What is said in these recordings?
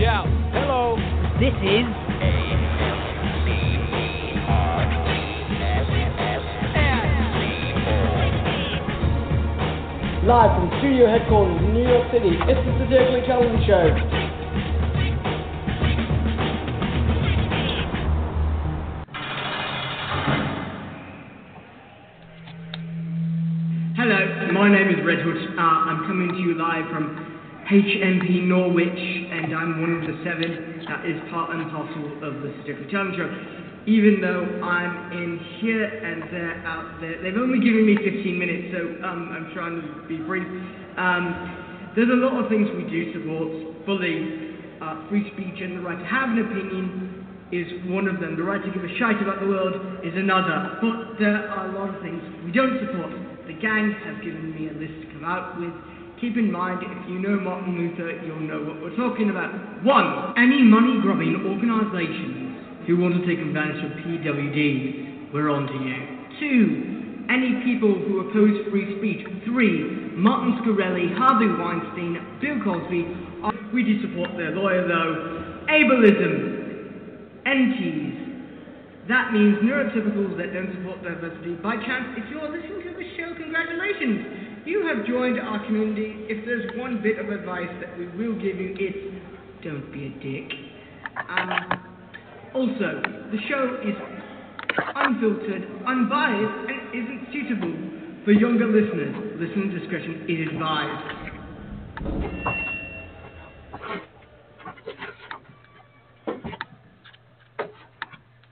Yeah, hello. This is Live from studio headquarters in New York City, it's the Satirically Challenge Show. Hello, my name is Redhood. Uh, I'm coming to you live from HMP Norwich, and I'm one of the seven that is part and parcel of the Satirically Challenge Show. Even though I'm in here and they're out there, they've only given me 15 minutes, so um, I'm trying to be brief. Um, there's a lot of things we do support fully. Uh, free speech and the right to have an opinion is one of them. The right to give a shite about the world is another. But there are a lot of things we don't support. The gang have given me a list to come out with. Keep in mind, if you know Martin Luther, you'll know what we're talking about. One, any money grubbing organisations who want to take advantage of PWDs, we're on to you. Two, any people who oppose free speech. Three, Martin Shkreli, Harvey Weinstein, Bill Cosby. We do support their lawyer though. Ableism, NTs. That means neurotypicals that don't support diversity. By chance, if you're listening to the show, congratulations! You have joined our community. If there's one bit of advice that we will give you, it's don't be a dick. Um, also, the show is unfiltered, unbiased, and isn't suitable for younger listeners. Listener discretion is advised.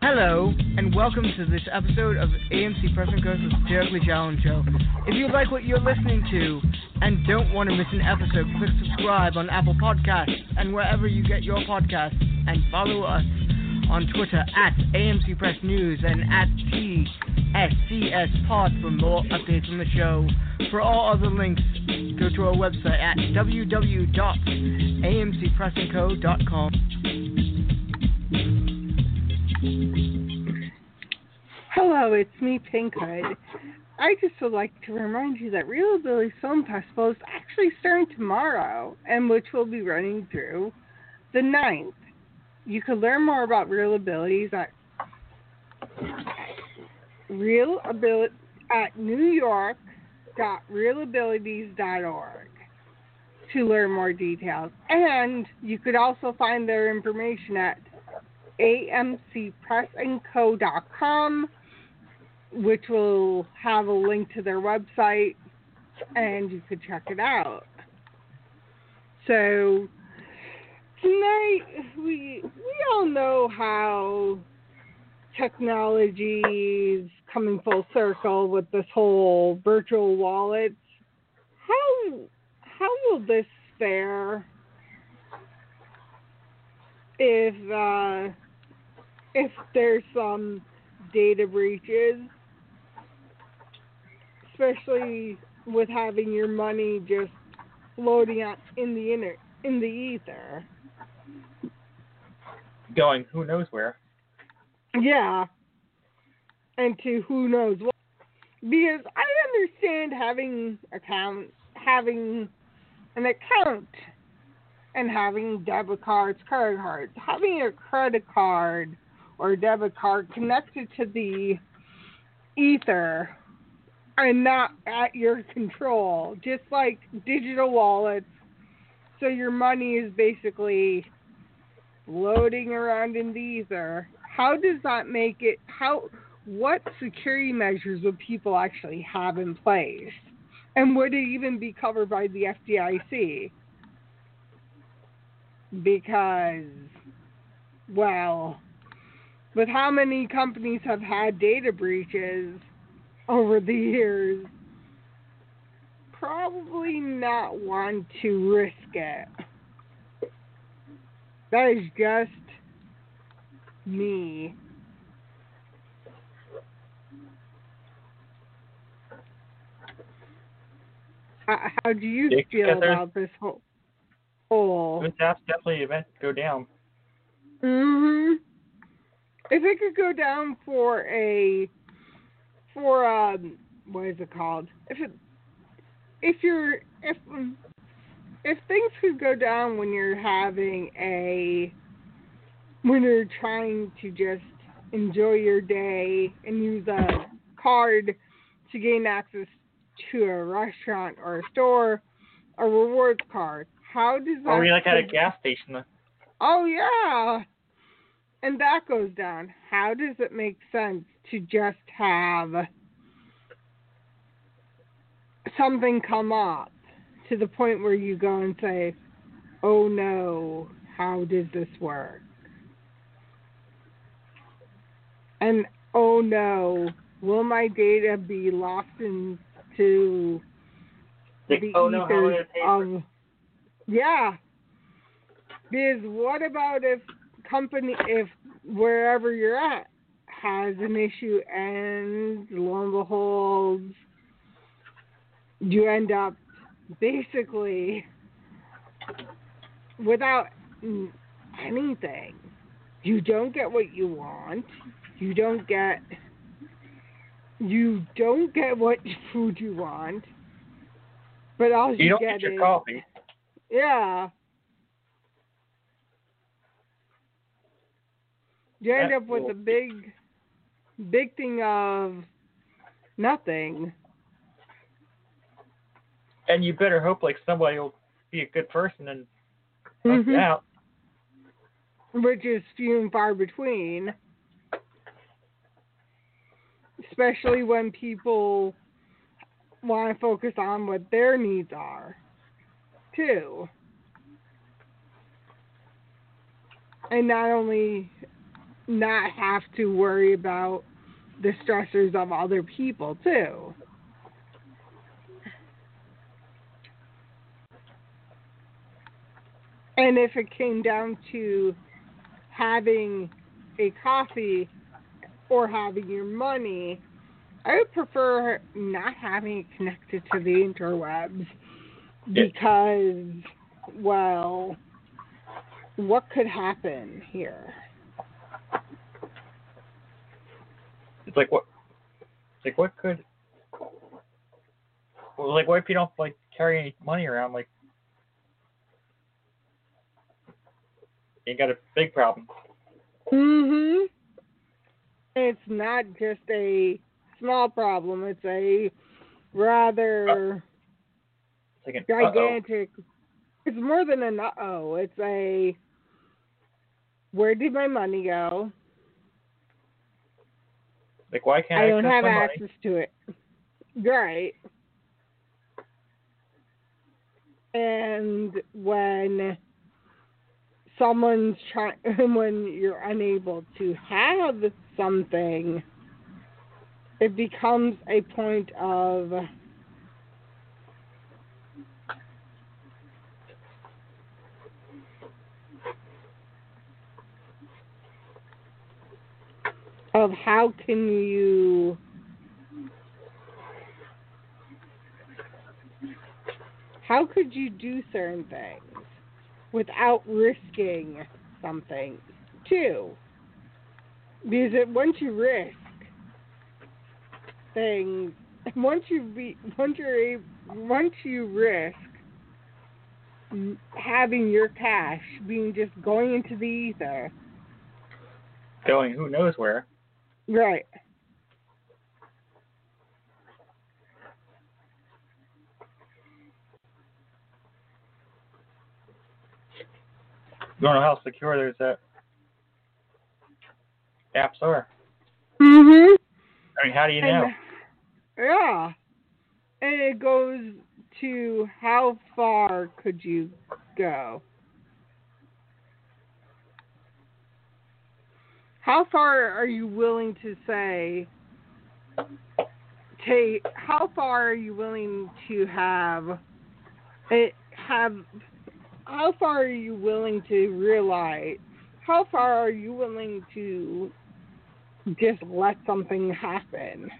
Hello, and welcome to this episode of AMC Press and Coast with Satirically Challenge Show. If you like what you're listening to and don't want to miss an episode, click subscribe on Apple Podcasts and wherever you get your podcasts, and follow us on Twitter at AMC Press News and at TSCS Pod for more updates on the show. For all other links, go to our website at www.amcpressandco.com. Hello, it's me, Pinkhood. I just would like to remind you that Real Ability Film Festival is actually starting tomorrow, and which will be running through the 9th. You can learn more about ReelAbilities at Real Ability at newyork.reelabilities.org to learn more details. And you could also find their information at amcpressandco.com, which will have a link to their website, and you could check it out. So tonight we we all know how technology is coming full circle with this whole virtual wallets. How how will this fare if uh, if there's some data breaches, especially with having your money just floating out in the inner in the ether. Going who knows where. Yeah. And to who knows what. Because I understand having account having an account and having debit cards, credit cards. Having a credit card or debit card connected to the ether and not at your control, just like digital wallets. So your money is basically floating around in the ether. How does that make it? How? What security measures would people actually have in place? And would it even be covered by the FDIC? Because, well, with how many companies have had data breaches over the years, probably not want to risk it. That is just me. How, how do you Yeah, feel there's- about this whole whole? This app's definitely to go down. hmm If it could go down for a for um what is it called? If it if you're if if things could go down when you're having a when you're trying to just enjoy your day and use a card to gain access to a restaurant or a store, a rewards card. How does that Or we like at a gas station. Oh yeah. And that goes down. How does it make sense to just have something come up to the point where you go and say, "Oh no, how does this work?" And oh no, will my data be lost into Like, the oh no, how am I ethers for of yeah. Because what about if company if wherever you're at has an issue and lo and behold you end up basically without anything. You don't get what you want. You don't get you don't get what food you want. But all you, You don't get get your is coffee. yeah. You end That's up with cool. a big, big thing of nothing. And you better hope like somebody will be a good person and help you Mhm. out. Which is few and far between. Especially when people want to focus on what their needs are, too. And not only not have to worry about the stressors of other people, too. And if it came down to having a coffee or having your money, I would prefer not having it connected to the interwebs because, well, what could happen here? It's like what? It's like what could? Well, like what if you don't like carry any money around? Like you got a big problem. Mhm. It's not just a small problem; it's a rather It's like an uh-oh. gigantic. It's more than an uh oh. It's a where did my money go? Like why can't I, I don't have money? access to it. Right. And when someone's trying, when you're unable to have something, it becomes a point of of how can you how could you do certain things without risking something too because it, once you risk things once you be once you're once you risk having your cash being just going into the ether Going who knows where. Right You don't know how secure those uh, apps are. mhm I mean, how do you And- know? Yeah. And it goes to how far could you go? How far are you willing to say take how far are you willing to have it have how far are you willing to realize? How far are you willing to just let something happen?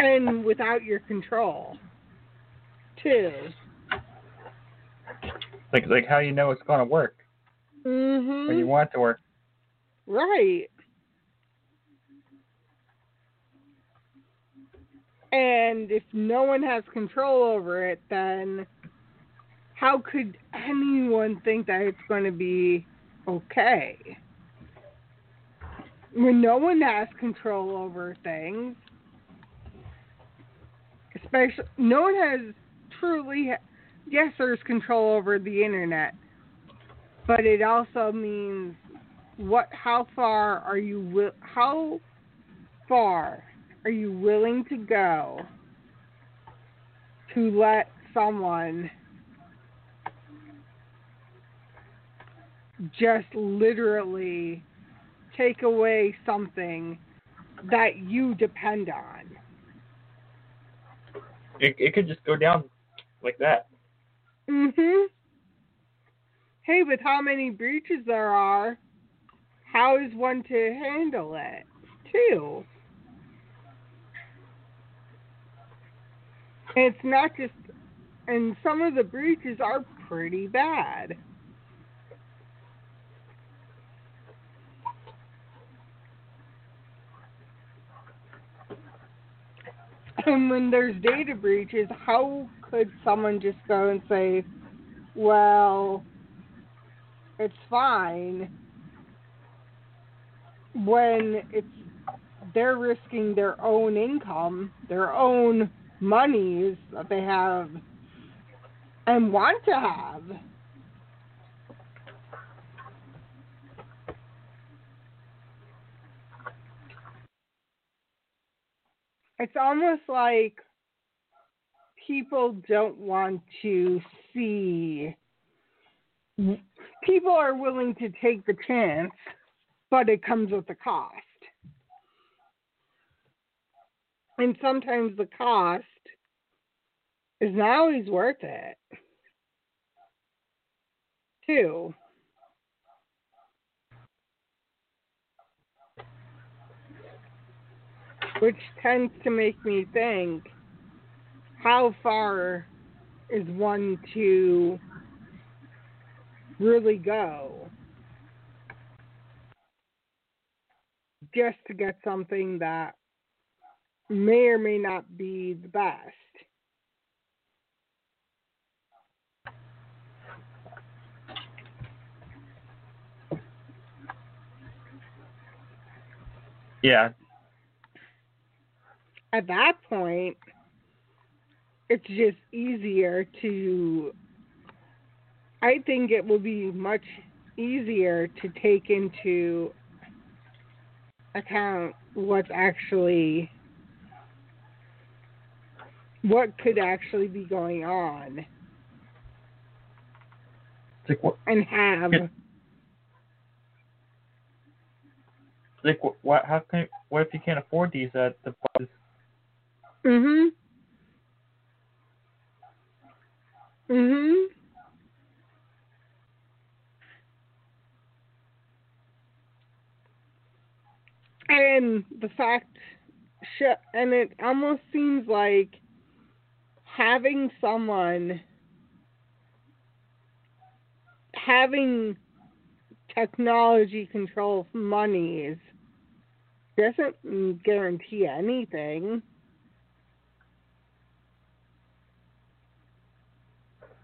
And without your control, too. Like like how you know it's gonna work Mhm. when you want it to work. Right. And if no one has control over it, then how could anyone think that it's going to be okay? When no one has control over things, especially no one has truly, yes, there's control over the internet, but it also means what how far are you how far are you willing to go to let someone just literally take away something that you depend on It it could just go down like that. Mhm hey with how many breaches there are how is one to handle it too it's not just, and some of the breaches are pretty bad. And when there's data breaches, how could someone just go and say, well, it's fine when it's they're risking their own income, their own monies that they have and want to have. It's almost like people don't want to see. People are willing to take the chance, but it comes with a cost. And sometimes the cost is not always worth it. Too. Which tends to make me think how far is one to really go just to get something that may or may not be the best. Yeah. At that point, it's just easier to. I think it will be much easier to take into account what's actually what could actually be going on like what and have like what, what how can what if you can't afford these at the prices? mhm mhm and the fact and it almost seems like having someone having technology control monies doesn't guarantee anything.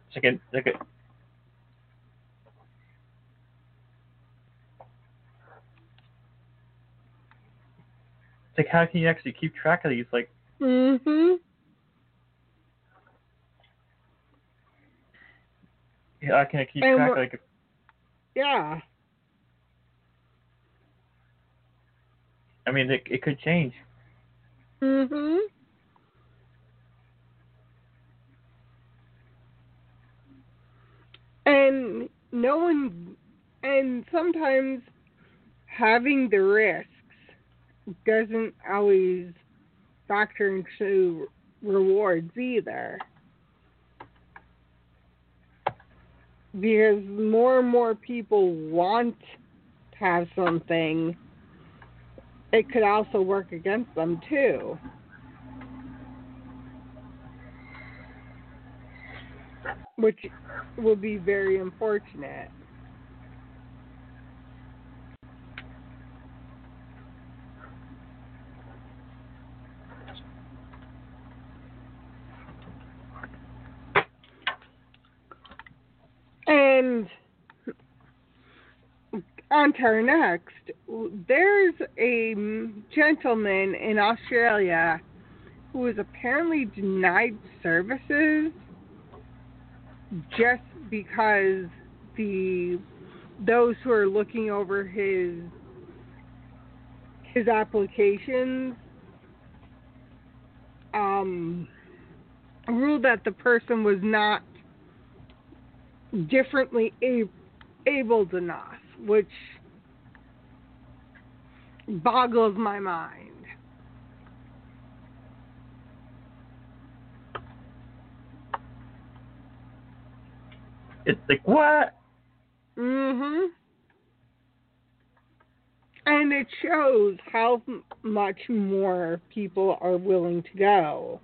It's like a, like a It's like how can you actually keep track of these? Like mm-hmm. how can I keep And track? Like Yeah. I mean, it it could change. Mm Mhm. And no one, and sometimes having the risks doesn't always factor into rewards either. Because more and more people want to have something, it could also work against them too. Which will be very unfortunate. And on to our next. There's a gentleman in Australia who was apparently denied services just because the those who are looking over his his applications um, ruled that the person was not differently a- abled enough, which boggles my mind. It's like what? Mhm. And it shows how much more people are willing to go.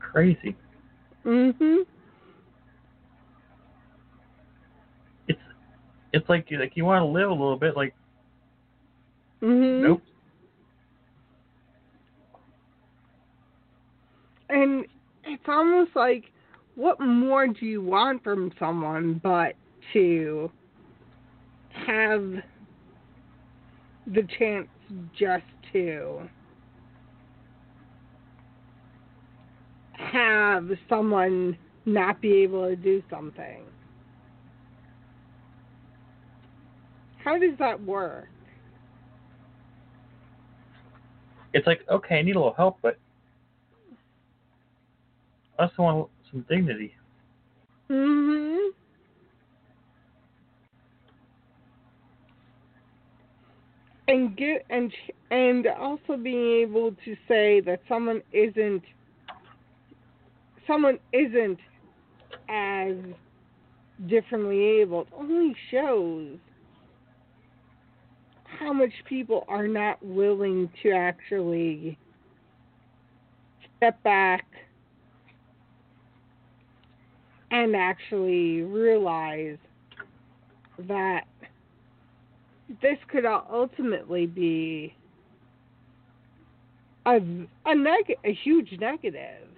Crazy. Mhm. It's it's like you like you want to live a little bit. Like Mhm. nope. And it's almost like, what more do you want from someone but to have the chance just to have someone not be able to do something? How does that work? It's like okay, I need a little help, but I also want some dignity. Mhm. And get and and also being able to say that someone isn't someone isn't as differently able only shows how much people are not willing to actually step back and actually realize that this could ultimately be a a neg- a huge negative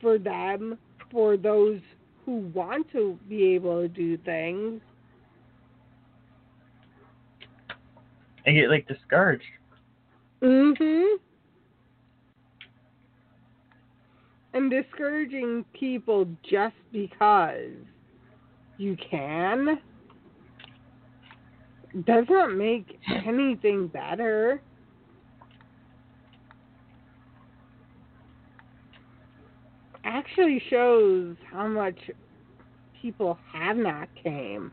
for them for those who want to be able to do things And get like discouraged. Mhm. And discouraging people just because you can does not make anything better. Actually shows how much people have not came.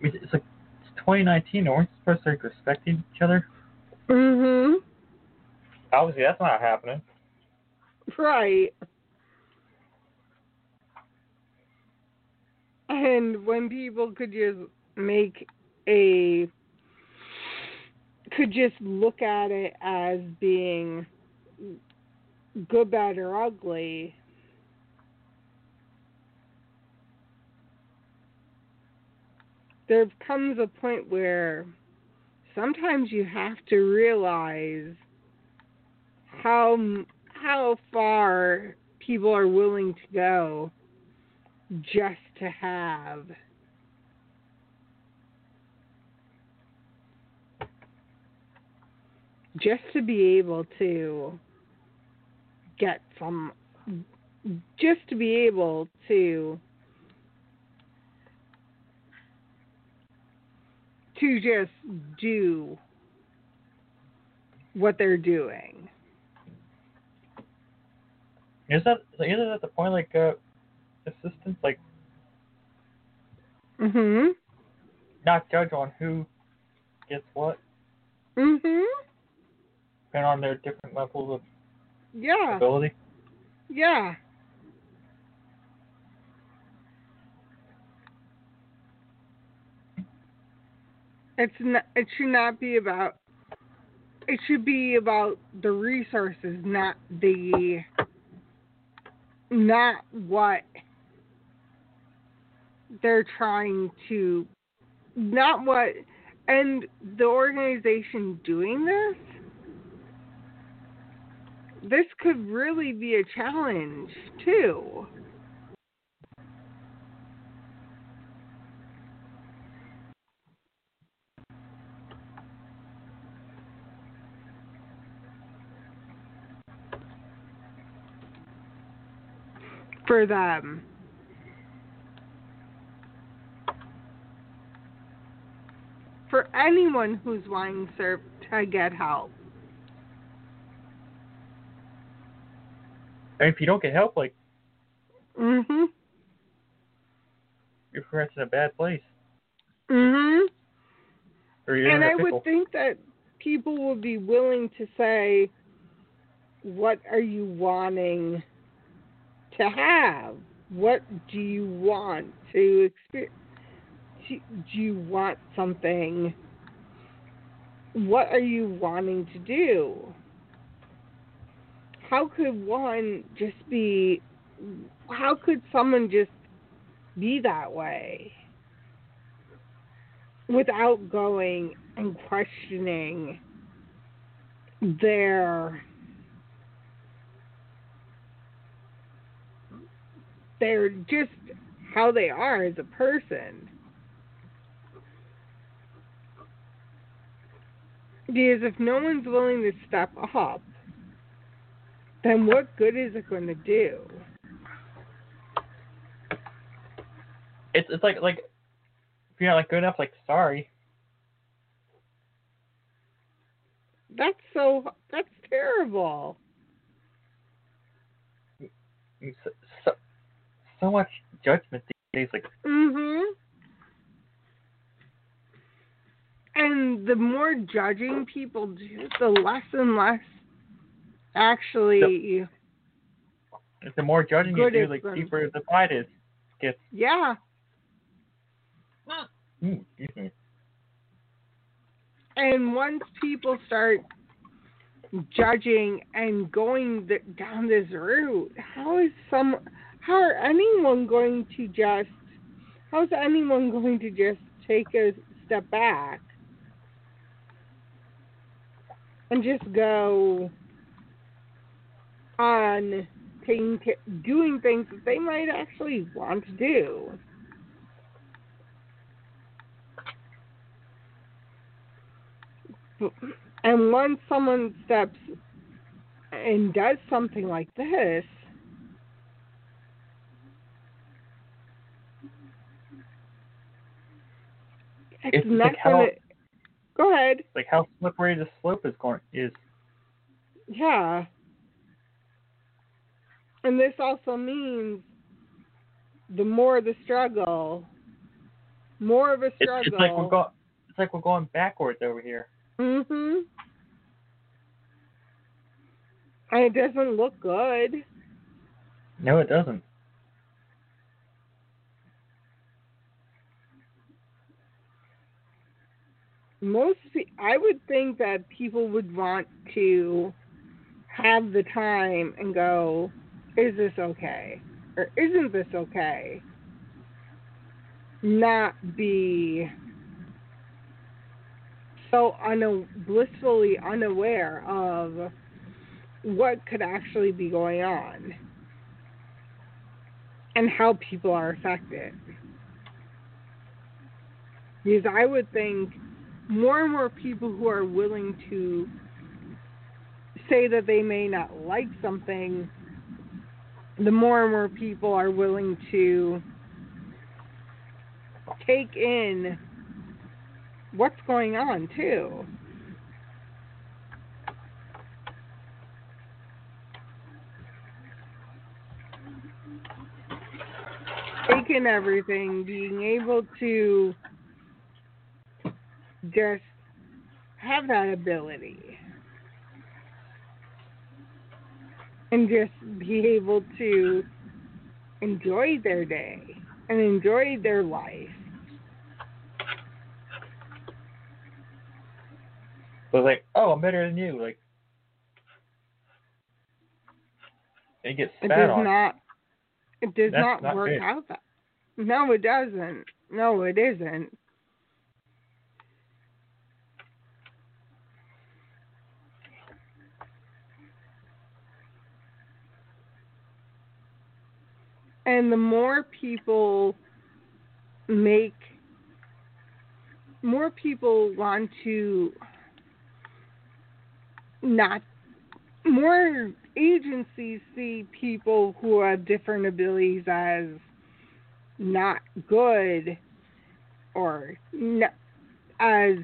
It's like it's 2019. No one's supposed to like, respect each other. Mhm. Obviously, that's not happening. Right. And when people could just make a could just look at it as being good, bad, or ugly. There comes a point where sometimes you have to realize how how far people are willing to go just to have just to be able to get some just to be able to to just do what they're doing. Is that is it at the point like uh, assistance like Mhm. not judge on who gets what, Mhm. depending on their different levels of Yeah. ability. Yeah. It's not. It should not be about. It should be about the resources, not the. Not what they're trying to. Not what. And the organization doing this. This could really be a challenge too. For them. For anyone who's wanting served to get help. And if you don't get help, like mm-hmm, you're perhaps in a bad place, Mm-hmm. And I would think that people would be willing to say, "What are you wanting to have? What do you want to experience? Do do you want something? What are you wanting to do? How could one just be? How could someone just be that way?" without going and questioning their their just how they are as a person. Because if no one's willing to step up, then what good is it going to do? It's it's like like if you're not like good enough, like sorry. That's so that's terrible. So, much judgment these days. Like Mhm. And the more judging people do, the less and less actually the more judging you do, like good. deeper the fight is. Gets. yeah. Mm, excuse me. And once people start judging and going th- down this route, how is some how are anyone going to just how is anyone going to just take a step back and just go on taking doing things that they might actually want to do? And once someone steps and does something like this, it's, It's not like how- gonna. Go ahead. Like how slippery the slope is going is. Yeah. And this also means the more the struggle, more of a It's, struggle. it's like we're going. It's like we're going backwards over here. Mhm. And it doesn't look good. No, it doesn't. Most, I would think that people would want to have the time and go, "Is this okay?" or "Isn't this okay?" Not be so una- blissfully unaware of what could actually be going on and how people are affected. Because I would think more and more people who are willing to say that they may not like something, the more and more people are willing to take in what's going on too. Taking everything, being able to just have that ability and just be able to enjoy their day and enjoy their life. It's like, oh, I'm better than you. Like, and you get It does on. not. It does That's not, not work good. out that. No, it doesn't. No, it isn't. And the more people make, more people want to not more agencies see people who have different abilities as not good or as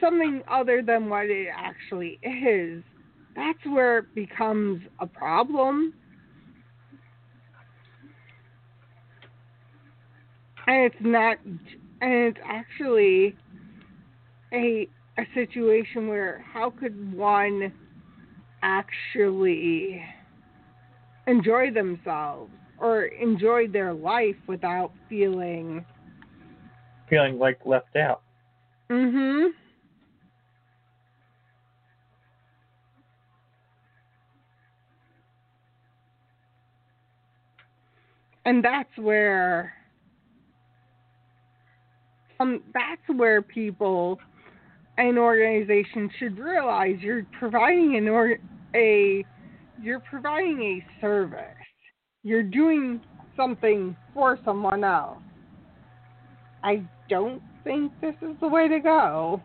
something other than what it actually is, that's where it becomes a problem. And it's not, and it's actually a a situation where how could one actually enjoy themselves or enjoy their life without feeling feeling like left out. mhm and that's where um that's where people and organizations should realize you're providing an or a you're providing a service. You're doing something for someone else. I don't think this is the way to go.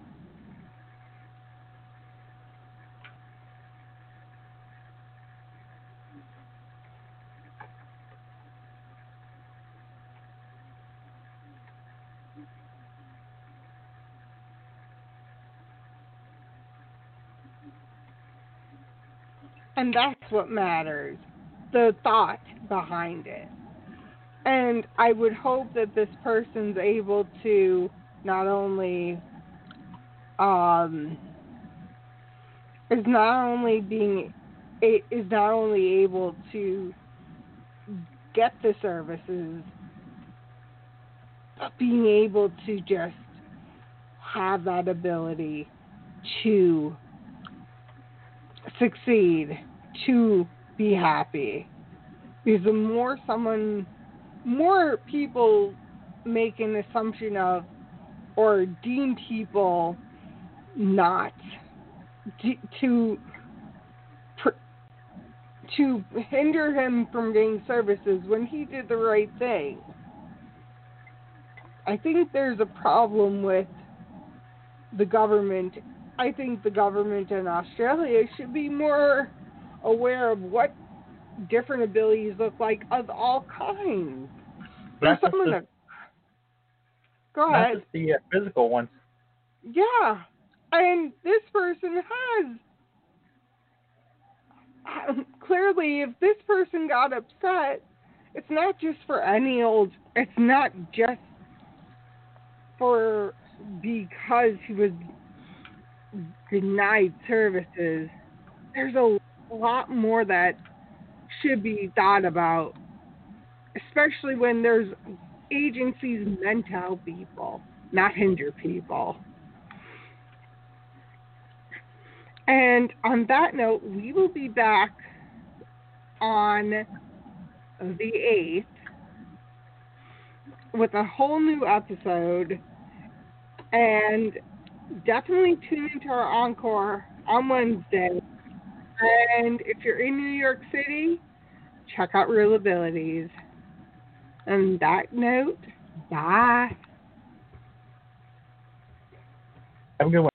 And that's what matters the thought behind it. And I would hope that this person's able to not only um, is not only being is not only able to get the services, but being able to just have that ability to succeed, to be happy. Because the more someone, more people make an assumption of or deem people not to to, hinder him from getting services when he did the right thing. I think there's a problem with the government. I think the government in Australia should be more aware of what different abilities look like of all kinds. There's just, someone the, go not ahead. just the uh, physical ones. Yeah, and this person has um, clearly, if this person got upset, it's not just for any old. It's not just for because he was denied services. There's a lot more that should be thought about, especially when there's agencies meant to help people, not hinder people. And on that note, we will be back on the 8th with a whole new episode. And definitely tune into our encore on Wednesday. And if you're in New York City, check out ReelAbilities. On that note, bye. Have a good one.